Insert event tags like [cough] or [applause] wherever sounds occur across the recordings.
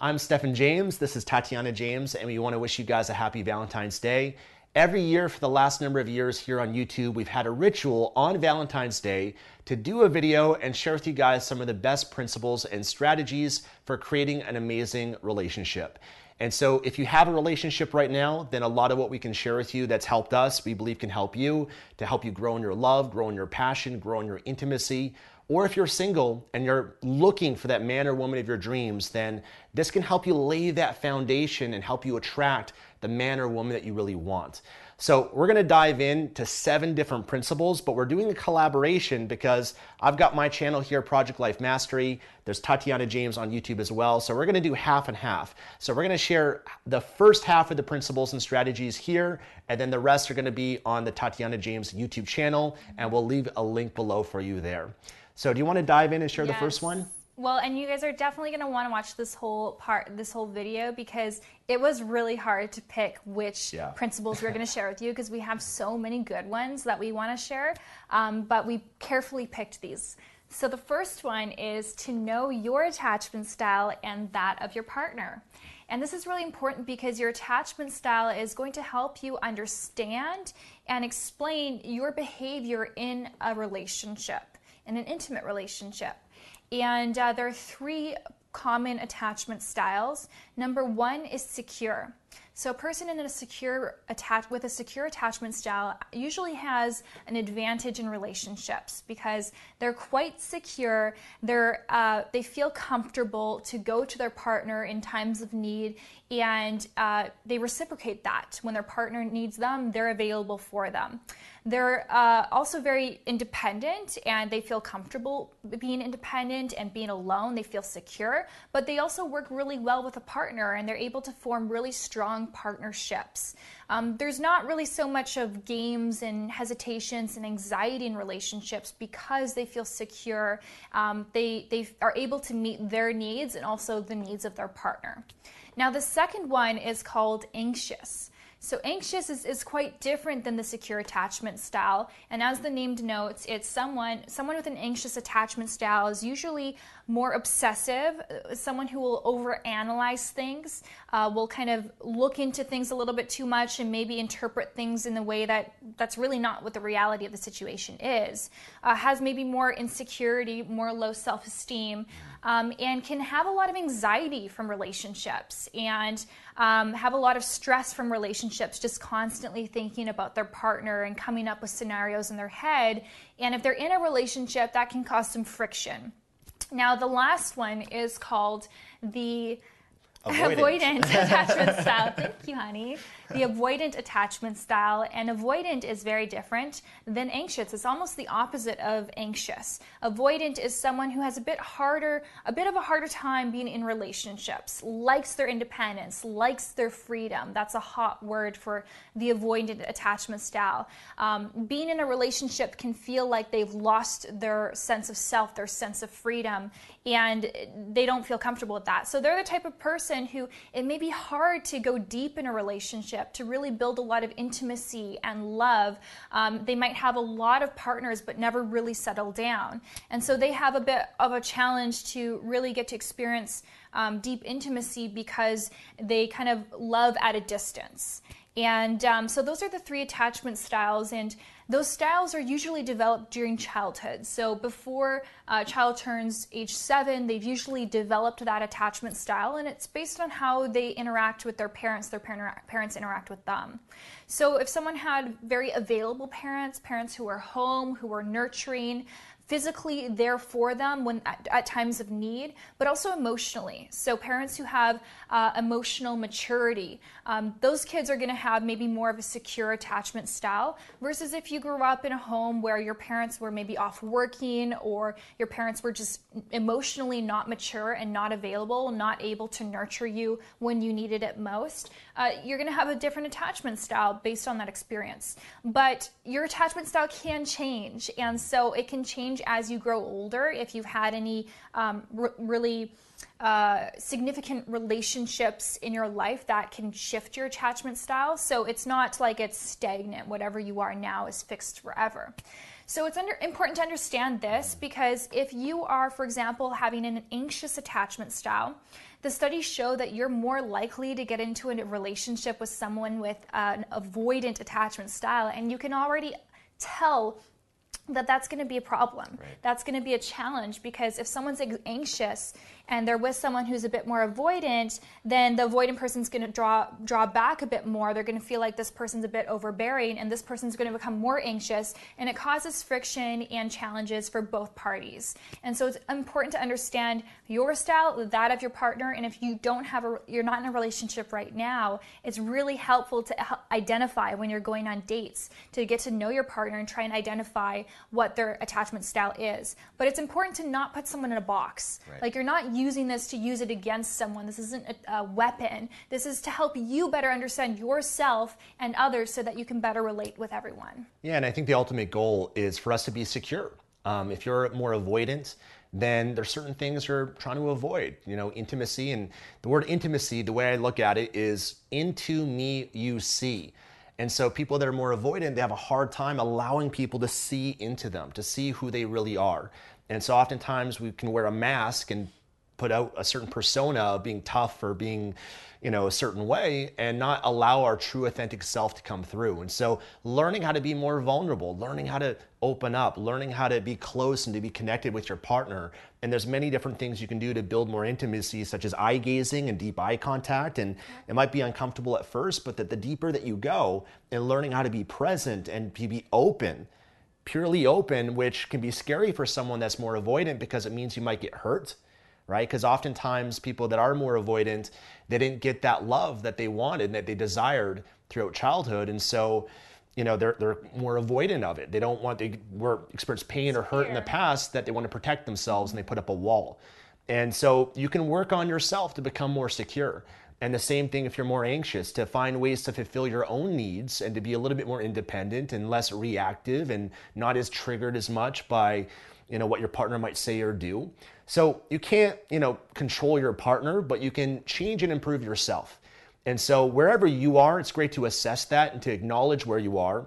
I'm Stefan James. This is Tatiana James, and we want to wish you guys a happy Valentine's Day. Every year for the last number of years here on YouTube, we've had a ritual on Valentine's Day to do a video and share with you guys some of the best principles and strategies for creating an amazing relationship. And so, if you have a relationship right now, then a lot of what we can share with you that's helped us, we believe can help you to help you grow in your love, grow in your passion, grow in your intimacy. Or if you're single and you're looking for that man or woman of your dreams, then this can help you lay that foundation and help you attract the man or woman that you really want. So, we're gonna dive into seven different principles, but we're doing a collaboration because I've got my channel here, Project Life Mastery. There's Tatiana James on YouTube as well. So, we're gonna do half and half. So, we're gonna share the first half of the principles and strategies here, and then the rest are gonna be on the Tatiana James YouTube channel, and we'll leave a link below for you there. So, do you wanna dive in and share yes. the first one? Well, and you guys are definitely going to want to watch this whole part, this whole video, because it was really hard to pick which yeah. [laughs] principles we are going to share with you because we have so many good ones that we want to share. Um, but we carefully picked these. So the first one is to know your attachment style and that of your partner. And this is really important because your attachment style is going to help you understand and explain your behavior in a relationship, in an intimate relationship. And uh, there are three common attachment styles. Number one is secure. So a person in a secure attach with a secure attachment style usually has an advantage in relationships because they're quite secure. They're uh, they feel comfortable to go to their partner in times of need, and uh, they reciprocate that when their partner needs them. They're available for them. They're uh, also very independent and they feel comfortable being independent and being alone. They feel secure, but they also work really well with a partner and they're able to form really strong partnerships. Um, there's not really so much of games and hesitations and anxiety in relationships because they feel secure. Um, they, they are able to meet their needs and also the needs of their partner. Now, the second one is called anxious. So anxious is, is quite different than the secure attachment style. And as the name denotes, it's someone someone with an anxious attachment style is usually more obsessive, uh, someone who will overanalyze things, uh, will kind of look into things a little bit too much and maybe interpret things in the way that that's really not what the reality of the situation is. Uh, has maybe more insecurity, more low self-esteem, um, and can have a lot of anxiety from relationships and um, have a lot of stress from relationships, just constantly thinking about their partner and coming up with scenarios in their head. And if they're in a relationship, that can cause some friction. Now, the last one is called the avoidant, avoidant [laughs] attachment style. Thank you, honey the avoidant attachment style. And avoidant is very different than anxious. It's almost the opposite of anxious. Avoidant is someone who has a bit harder, a bit of a harder time being in relationships, likes their independence, likes their freedom. That's a hot word for the avoidant attachment style. Um, being in a relationship can feel like they've lost their sense of self, their sense of freedom, and they don't feel comfortable with that. So they're the type of person who it may be hard to go deep in a relationship relationship to really build a lot of intimacy and love. Um, they might have a lot of partners but never really settle down. And so they have a bit of a challenge to really get to experience um, deep intimacy because they kind of love at a distance. And um, so those are the three attachment styles. And those styles are usually developed during childhood. So before a uh, child turns age seven, they've usually developed that attachment style, and it's based on how they interact with their parents, their parents interact with them. So if someone had very available parents, parents who are home, who are nurturing, physically there for them when at, at, times of need, but also emotionally. So parents who have uh, emotional maturity, um, those kids are going to have maybe more of a secure attachment style versus if you grew up in a home where your parents were maybe off working or your parents were just emotionally not mature and not available, not able to nurture you when you needed it most. Uh, you're going to have a different attachment style based on that experience. But your attachment style can change, and so it can change change as you grow older if you've had any um, r- really uh, significant relationships in your life that can shift your attachment style. So it's not like it's stagnant, whatever you are now is fixed forever. So it's under, important to understand this because if you are, for example, having an anxious attachment style, the studies show that you're more likely to get into a relationship with someone with an avoidant attachment style, and you can already tell that that's going to be a problem. Right. That's going to be a challenge because if someone's anxious and they're with someone who's a bit more avoidant, then the avoidant person's going to draw draw back a bit more. They're going to feel like this person's a bit overbearing, and this person's going to become more anxious, and it causes friction and challenges for both parties. And so it's important to understand your style, that of your partner, and if you don't have a, you're not in a relationship right now, it's really helpful to identify when you're going on dates to get to know your partner and try and identify what their attachment style is. But it's important to not put someone in a box. Right. Like you're not using this to use it against someone. This isn't a, a weapon. This is to help you better understand yourself and others so that you can better relate with everyone. Yeah, and I think the ultimate goal is for us to be secure. Um, if you're more avoidant, then there's certain things you're trying to avoid. You know, intimacy and the word intimacy, the way I look at it is into me you see. And so people that are more avoidant, they have a hard time allowing people to see into them, to see who they really are. And so oftentimes we can wear a mask and put out a certain persona of being tough or being you know a certain way and not allow our true authentic self to come through. And so learning how to be more vulnerable learning how to open up learning how to be close and to be connected with your partner. And there's many different things you can do to build more intimacy such as eye gazing and deep eye contact. And it might be uncomfortable at first but that the deeper that you go in learning how to be present and to be open purely open which can be scary for someone that's more avoidant because it means you might get hurt right? Because oftentimes people that are more avoidant, they didn't get that love that they wanted, and that they desired throughout childhood. And so, you know, they're, they're more avoidant of it. They don't want, they were experienced pain or hurt in the past that they want to protect themselves and they put up a wall. And so you can work on yourself to become more secure. And the same thing if you're more anxious, to find ways to fulfill your own needs and to be a little bit more independent and less reactive and not as triggered as much by, you know, what your partner might say or do. So you can't, you know, control your partner, but you can change and improve yourself. And so, wherever you are, it's great to assess that and to acknowledge where you are.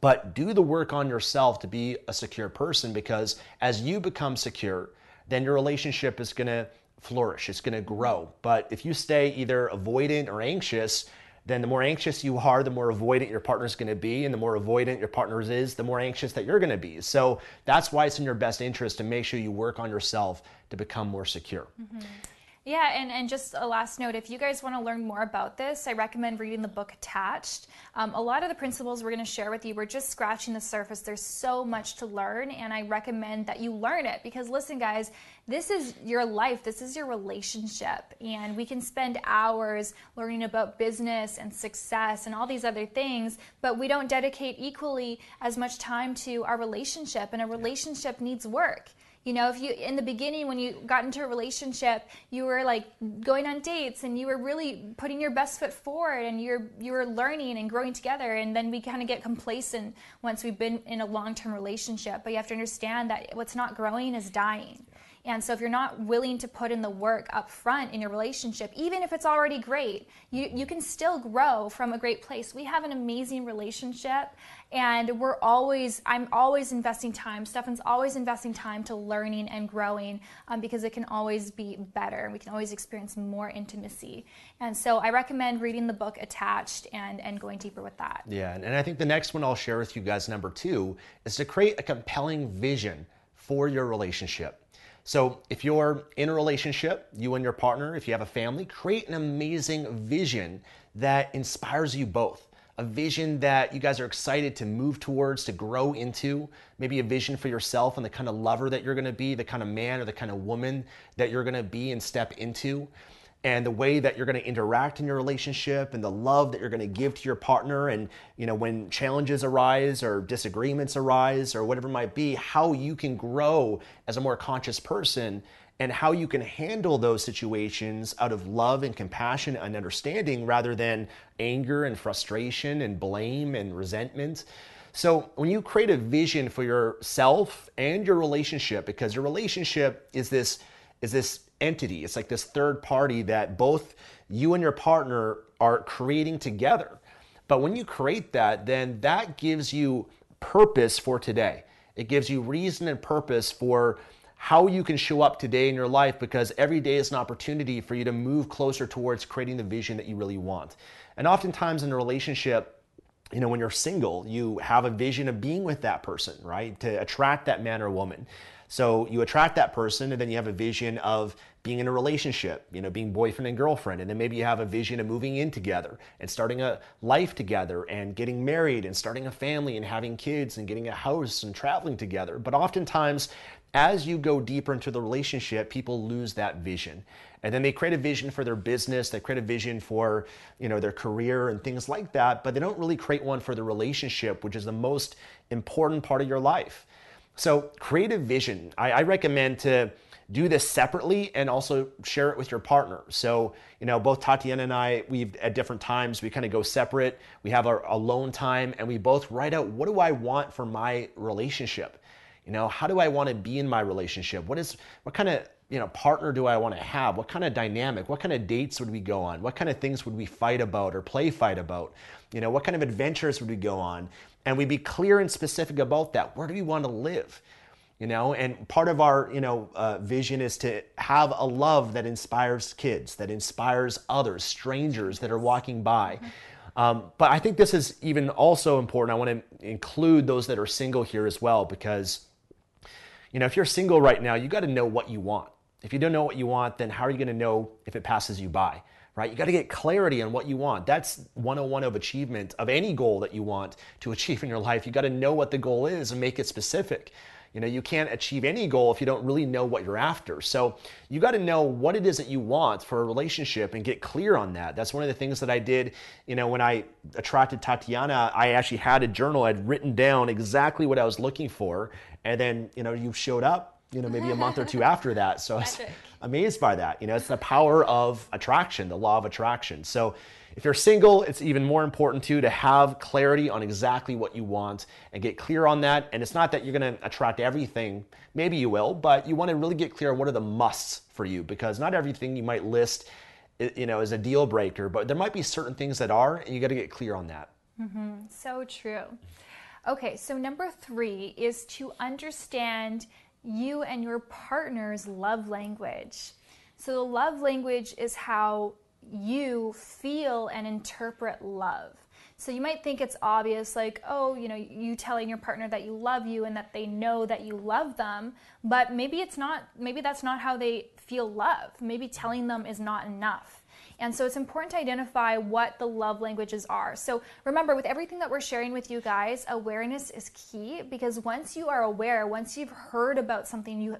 But do the work on yourself to be a secure person because as you become secure, then your relationship is going to flourish, it's going to grow. But if you stay either avoidant or anxious, then the more anxious you are, the more avoidant your partner is going to be. And the more avoidant your partner is, the more anxious that you're going to be. So that's why it's in your best interest to make sure you work on yourself to become more secure. Mm-hmm. Yeah, and, and just a last note if you guys want to learn more about this, I recommend reading the book Attached. Um, a lot of the principles we're going to share with you, we're just scratching the surface. There's so much to learn, and I recommend that you learn it because, listen, guys, this is your life, this is your relationship, and we can spend hours learning about business and success and all these other things, but we don't dedicate equally as much time to our relationship, and a relationship needs work. You know, if you in the beginning when you got into a relationship, you were like going on dates and you were really putting your best foot forward and you're you were learning and growing together and then we kind of get complacent once we've been in a long-term relationship. But you have to understand that what's not growing is dying. And so if you're not willing to put in the work up front in your relationship, even if it's already great, you, you can still grow from a great place. We have an amazing relationship and we're always, I'm always investing time. Stefan's always investing time to learning and growing um, because it can always be better. We can always experience more intimacy. And so I recommend reading the book Attached and, and going deeper with that. Yeah, and I think the next one I'll share with you guys, number two, is to create a compelling vision for your relationship. So, if you're in a relationship, you and your partner, if you have a family, create an amazing vision that inspires you both. A vision that you guys are excited to move towards, to grow into. Maybe a vision for yourself and the kind of lover that you're gonna be, the kind of man or the kind of woman that you're gonna be and step into and the way that you're going to interact in your relationship and the love that you're going to give to your partner and you know when challenges arise or disagreements arise or whatever it might be how you can grow as a more conscious person and how you can handle those situations out of love and compassion and understanding rather than anger and frustration and blame and resentment. So when you create a vision for yourself and your relationship because your relationship is this is this entity. It's like this third party that both you and your partner are creating together. But when you create that, then that gives you purpose for today. It gives you reason and purpose for how you can show up today in your life because every day is an opportunity for you to move closer towards creating the vision that you really want. And oftentimes in a relationship, you know, when you're single, you have a vision of being with that person, right? To attract that man or woman. So you attract that person, and then you have a vision of being in a relationship, you know, being boyfriend and girlfriend. And then maybe you have a vision of moving in together and starting a life together and getting married and starting a family and having kids and getting a house and traveling together. But oftentimes, as you go deeper into the relationship, people lose that vision. And then they create a vision for their business, they create a vision for, you know, their career and things like that, but they don't really create one for the relationship, which is the most important part of your life. So, creative vision, I, I recommend to do this separately and also share it with your partner. So, you know, both Tatiana and I, we've at different times, we kind of go separate. We have our alone time and we both write out what do I want for my relationship? You know, how do I want to be in my relationship? What is, what kind of, you know, partner do I want to have? What kind of dynamic? What kind of dates would we go on? What kind of things would we fight about or play fight about? You know, what kind of adventures would we go on? And we'd be clear and specific about that. Where do we want to live? you know and part of our you know uh, vision is to have a love that inspires kids that inspires others strangers that are walking by um, but i think this is even also important i want to include those that are single here as well because you know if you're single right now you got to know what you want if you don't know what you want then how are you going to know if it passes you by right you got to get clarity on what you want that's 101 of achievement of any goal that you want to [laughs] achieve in your life you got to know what the goal is and make it specific you know, you can't achieve any goal if you don't really know what you're after. So you got to know what it is that you want for a relationship and get clear on that. That's one of the things that I did, you know, when I attracted Tatiana, I actually had a journal, I'd written down exactly what I was looking for. And then, you know, you showed up, you know, maybe a month or two [laughs] after that. So I was amazed by that. You know, it's the power of attraction, the law of attraction. So if you're single, it's even more important too to have clarity on exactly what you want and get clear on that. And it's not that you're going to attract everything. Maybe you will, but you want to really get clear on what are the musts for you because not everything you might list you know, is a deal breaker, but there might be certain things that are, and you got to get clear on that. Mm-hmm. So true. Okay, so number three is to understand you and your partner's love language. So, the love language is how you feel and interpret love. So, you might think it's obvious, like, oh, you know, you telling your partner that you love you and that they know that you love them, but maybe it's not, maybe that's not how they feel love. Maybe telling them is not enough. And so it's important to identify what the love languages are. So remember, with everything that we're sharing with you guys, awareness is key because once you are aware, once you've heard about something, you,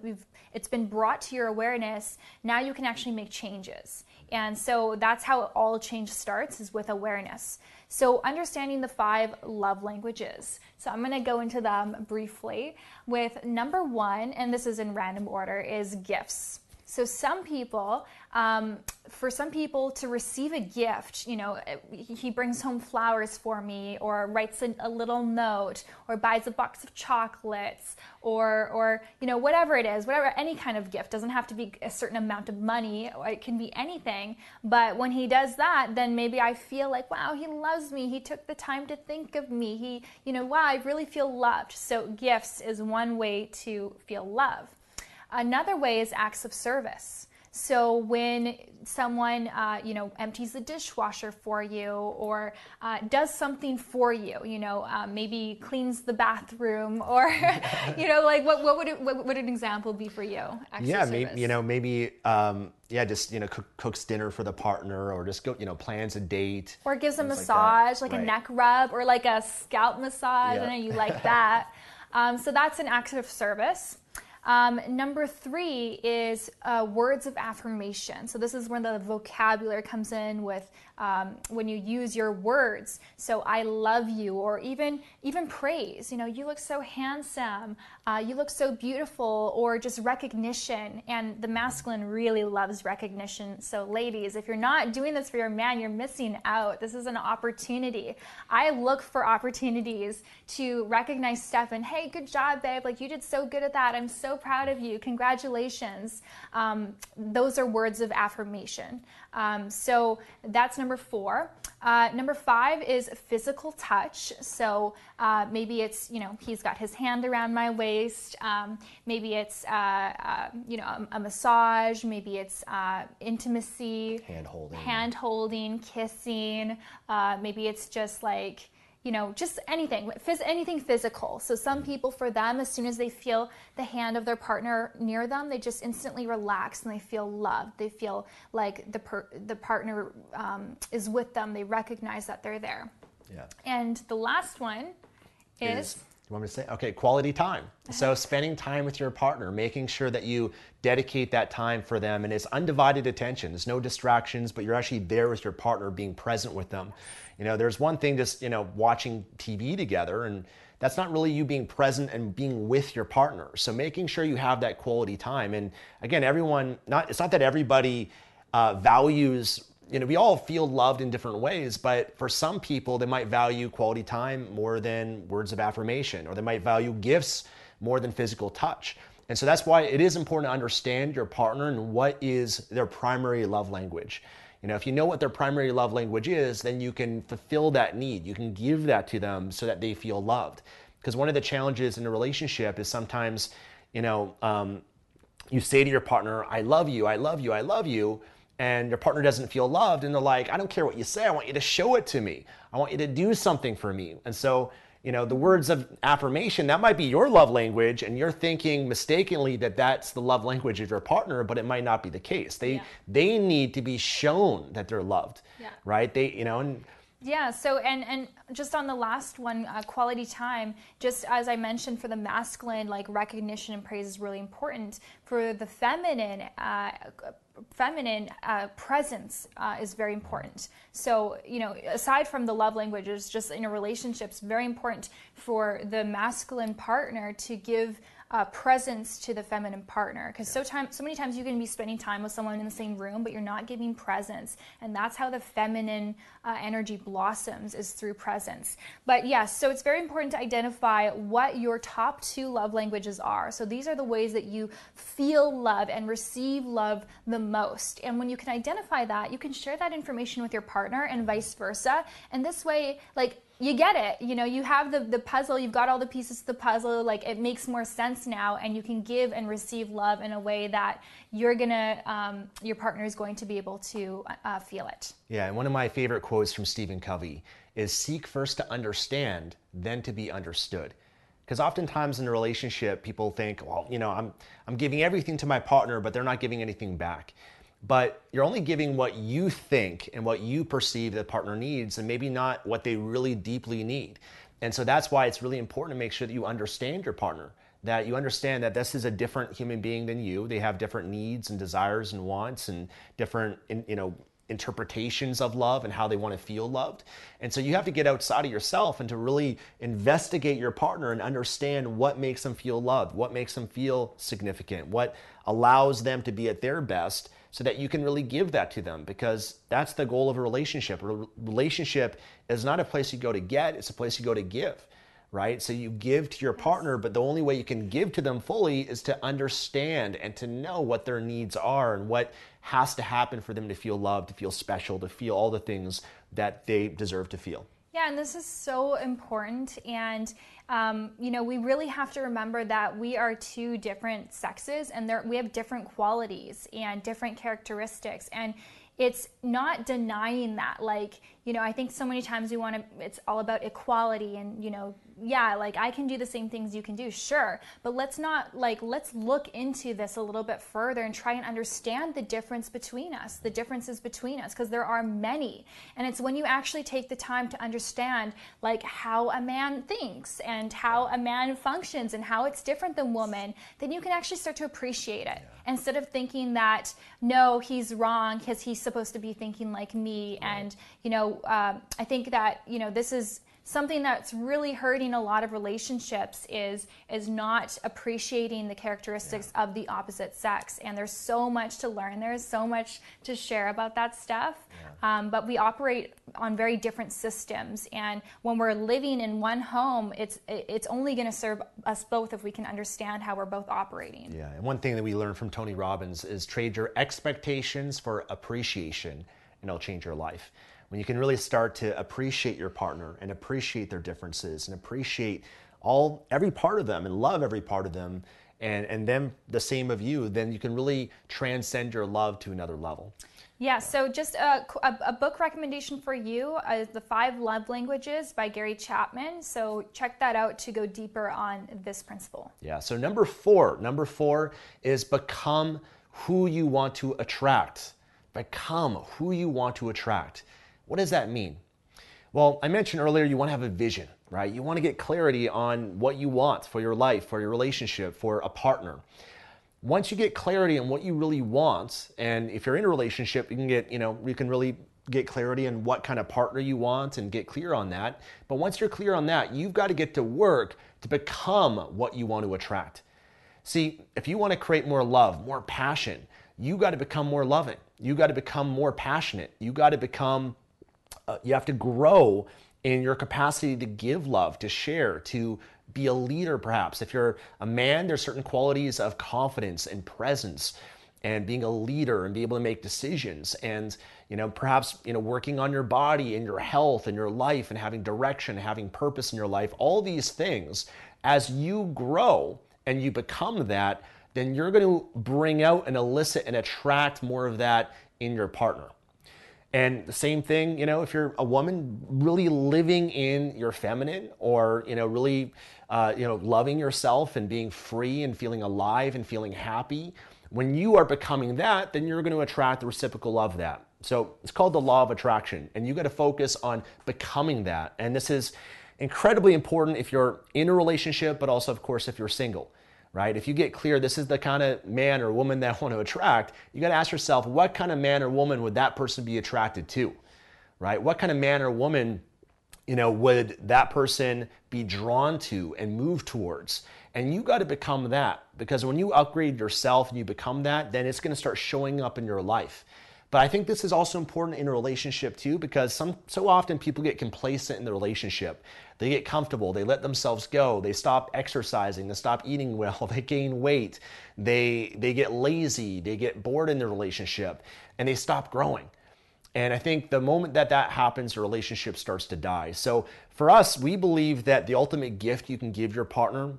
it's been brought to your awareness, now you can actually make changes. And so that's how all change starts is with awareness. So understanding the five love languages. So I'm going to go into them briefly with number 1 and this is in random order is gifts. So some people, um, for some people to receive a gift, you know, he brings home flowers for me, or writes a, a, little note, or buys a box of chocolates, or or you know whatever it is, whatever any kind of gift doesn't have to be a certain amount of money, it can be anything. But when he does that, then maybe I feel like, wow, he loves me. He took the time to think of me. He, you know, wow, I really feel loved. So gifts is one way to feel love. Another way is acts of service. So when someone, uh, you know, empties the dishwasher for you or uh, does something for you, you know, uh, maybe cleans the bathroom [laughs] or, you know, like what, what would it, what would an example be for you? yeah, maybe, you know, maybe, um, yeah, just you know, cook, cooks dinner for the partner, or just go, you know, plans a date, or gives a massage, like, like right. a neck rub, or like a scalp massage. Yeah. I know you [laughs] like that. um, so that's an act of service. Um, number three is uh, words of affirmation. So, this is where the vocabulary comes in with um, when you use your words. So I love you, or even even praise. You know, you look so handsome. Uh, you look so beautiful, or just recognition. And the masculine really loves recognition. So ladies, if you're not doing this for your man, you're missing out. This is an opportunity. I look for opportunities to recognize Stefan. Hey, good job, babe. Like you did so good at that. I'm so proud of you. Congratulations. Um, those are words of affirmation. Um, so that's number four. Uh, number five is physical touch. So uh, maybe it's, you know, he's got his hand around my waist. Um, maybe it's, uh, uh you know, a, a, massage. Maybe it's uh, intimacy. Hand holding. Hand holding, kissing. Uh, maybe it's just like, you know, just anything, phys- anything physical. So some people, for them, as soon as they feel the hand of their partner near them, they just instantly relax and they feel loved. They feel like the per- the partner um, is with them. They recognize that they're there. Yeah. And the last one is, is you want me to say? Okay, quality time. So [laughs] spending time with your partner, making sure that you dedicate that time for them and it's undivided attention. There's no distractions, but you're actually there with your partner, being present with them. You know, there's one thing just, you know, watching TV together and that's not really you being present and being with your partner. So making sure you have that quality time. And again, everyone, not it's not that everybody uh, values you know, we all feel loved in different ways, but for some people, they might value quality time more than words of affirmation, or they might value gifts more than physical touch. And so that's why it is important to understand your partner and what is their primary love language. You know, if you know what their primary love language is, then you can fulfill that need. You can give that to them so that they feel loved. Because one of the challenges in a relationship is sometimes, you know, um, you say to your partner, I love you, I love you, I love you and your partner doesn't feel loved and they're like i don't care what you say i want you to show it to me i want you to do something for me and so you know the words of affirmation that might be your love language and you're thinking mistakenly that that's the love language of your partner but it might not be the case they yeah. they need to be shown that they're loved yeah. right they you know and yeah. So and and just on the last one, uh, quality time. Just as I mentioned, for the masculine, like recognition and praise is really important. For the feminine, uh, feminine uh, presence uh, is very important. So, you know, aside from the love languages, just in a relationship, it's very important for the masculine partner to give uh, presence to the feminine partner. Because so time so many times you can be spending time with someone in the same room but you're not giving presence. And that's how the feminine uh, energy blossoms is through presence. But yes so it's very important to identify what your top two love languages are. So these are the ways that you feel love and receive love the most. And when you can identify that you can share that information with your partner and vice versa. And this way like you get it. You know, you have the, the puzzle, you've got all the pieces of the puzzle, like it makes more sense now, and you can give and receive love in a way that you're gonna, um, your partner is going to be able to uh, feel it. Yeah, and one of my favorite quotes from Stephen Covey is seek first to understand, then to be understood. Because oftentimes in a relationship, people think, well, you know, I'm, I'm giving everything to my partner, but they're not giving anything back but you're only giving what you think and what you perceive the partner needs and maybe not what they really deeply need. And so that's why it's really important to make sure that you understand your partner, that you understand that this is a different human being than you. They have different needs and desires and wants and different, you know, interpretations of love and how they want to feel loved. And so you have to get outside of yourself and to really investigate your partner and understand what makes them feel loved, what makes them feel significant, what allows them to be at their best so that you can really give that to them because that's the goal of a relationship. A relationship is not a place you go to get, it's a place you go to give, right? So you give to your partner, but the only way you can give to them fully is to understand and to know what their needs are and what has to happen for them to feel loved, to feel special, to feel all the things that they deserve to feel. Yeah, and this is so important. And, um, you know, we really have to remember that we are two different sexes and we have different qualities and different characteristics. And it's not denying that. Like, you know, I think so many times we want to, it's all about equality and, you know, yeah, like I can do the same things you can do, sure. But let's not, like, let's look into this a little bit further and try and understand the difference between us, the differences between us, because there are many. And it's when you actually take the time to understand, like, how a man thinks and how a man functions and how it's different than woman, then you can actually start to appreciate it. Yeah. Instead of thinking that, no, he's wrong because he's supposed to be thinking like me. Right. And, you know, uh, I think that, you know, this is, something that's really hurting a lot of relationships is is not appreciating the characteristics yeah. of the opposite sex and there's so much to learn there's so much to share about that stuff yeah. um, but we operate on very different systems and when we're living in one home it's it's only going to serve us both if we can understand how we're both operating yeah and one thing that we learned from tony robbins is trade your expectations for appreciation and it'll change your life when you can really start to appreciate your partner and appreciate their differences and appreciate all every part of them and love every part of them and and them the same of you then you can really transcend your love to another level yeah, so just a, a, a, book recommendation for you is The Five Love Languages by Gary Chapman. So check that out to go deeper on this principle. Yeah, so number four, number four is become who you want to attract. Become who you want to attract. What does that mean? Well, I mentioned earlier you want to have a vision, right? You want to get clarity on what you want for your life, for your relationship, for a partner. Once you get clarity on what you really want, and if you're in a relationship, you can get, you know, you can really get clarity on what kind of partner you want and get clear on that. But once you're clear on that, you've got to get to work to become what you want to attract. See, if you want to create more love, more passion, you got to become more loving. You got to become more passionate. You got to become uh, you have to grow in your capacity to give love, to share, to be a leader perhaps. If you're a man, there's certain qualities of confidence and presence and being a leader and be able to make decisions and you know perhaps you know working on your body and your health and your life and having direction having purpose in your life all these things as you grow and you become that then you're going to bring out and elicit and attract more of that in your partner and the same thing, you know, if you're a woman really living in your feminine or, you know, really, uh, you know, loving yourself and being free and feeling alive and feeling happy, when you are becoming that, then you're going to attract the reciprocal of that. So it's called the law of attraction. And you got to focus on becoming that. And this is incredibly important if you're in a relationship, but also, of course, if you're single right? If you get clear, this is the kind of man or woman that I want to attract, you got to ask yourself, what kind of man or woman would that person be attracted to, right? What kind of man or woman you know, would that person be drawn to and move towards? And you got to become that because when you upgrade yourself and you become that, then it's going to start showing up in your life. But I think this is also important in a relationship too because some so often people get complacent in the relationship. They get comfortable, they let themselves go, they stop exercising, they stop eating well, [laughs] they gain weight, they they get lazy, they get bored in the relationship, and they stop growing. And I think the moment that that happens, the relationship starts to die. So for us, we believe that the ultimate gift you can give your partner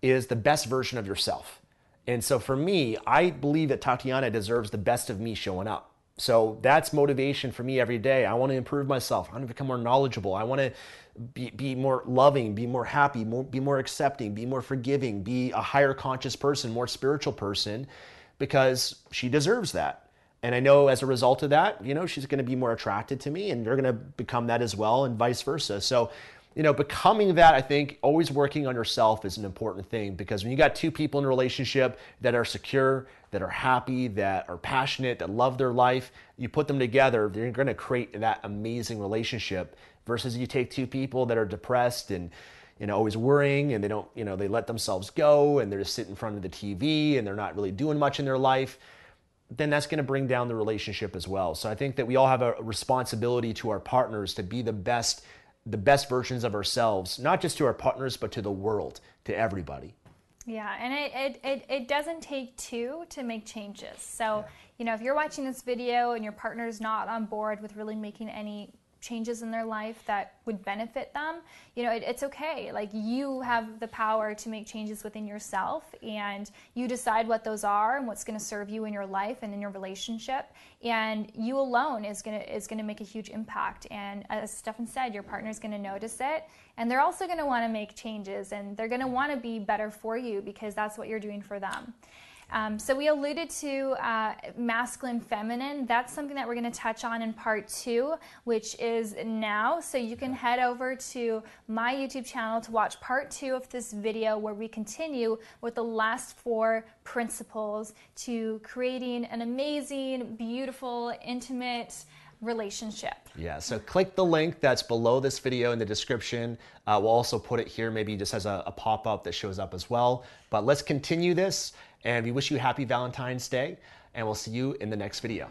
is the best version of yourself. And so for me, I believe that Tatiana deserves the best of me showing up. So that's motivation for me every day. I want to improve myself. I want to become more knowledgeable. I want to be, be more loving, be more happy, more, be more accepting, be more forgiving, be a higher conscious person, more spiritual person, because she deserves that. And I know as a result of that, you know, she's going to be more attracted to me and you're going to become that as well and vice versa. So, you know, becoming that, I think always working on yourself is an important thing because when you got two people in a relationship that are secure, that are happy, that are passionate, that love their life, you put them together, they're going to create that amazing relationship versus you take two people that are depressed and you know always worrying and they don't you know they let themselves go and they're just sitting in front of the TV and they're not really doing much in their life then that's going to bring down the relationship as well. So I think that we all have a responsibility to our partners to be the best the best versions of ourselves, not just to our partners but to the world, to everybody. Yeah, and it, it, it, it doesn't take two to make changes. So, yeah. you know, if you're watching this video and your partner's not on board with really making any changes in their life that would benefit them, you know, it, it's okay. Like you have the power to make changes within yourself and you decide what those are and what's going to serve you in your life and in your relationship. And you alone is going to is going to make a huge impact. And as Stefan said, your partner is going to notice it and they're also going to want to make changes and they're going to want to be better for you because that's what you're doing for them. Um, so we alluded to uh, masculine, feminine. That's something that we're going to touch on in part two, which is now. So you can head over to my YouTube channel to watch part two of this video where we continue with the last four principles to creating an amazing, beautiful, intimate, relationship. Yeah, so click the link that's below this video in the description. Uh, we'll also put it here, maybe just as a, a pop up that shows up as well. But let's continue this. And we wish you happy Valentine's Day, and we'll see you in the next video.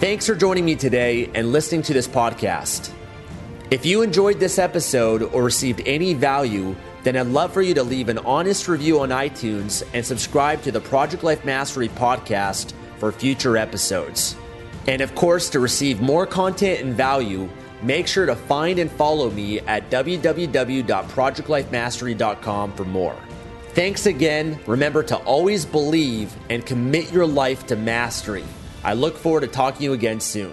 Thanks for joining me today and listening to this podcast. If you enjoyed this episode or received any value, then I'd love for you to leave an honest review on iTunes and subscribe to the Project Life Mastery podcast for future episodes. And of course, to receive more content and value, make sure to find and follow me at www.projectlifemastery.com for more. Thanks again. Remember to always believe and commit your life to mastery. I look forward to talking to you again soon.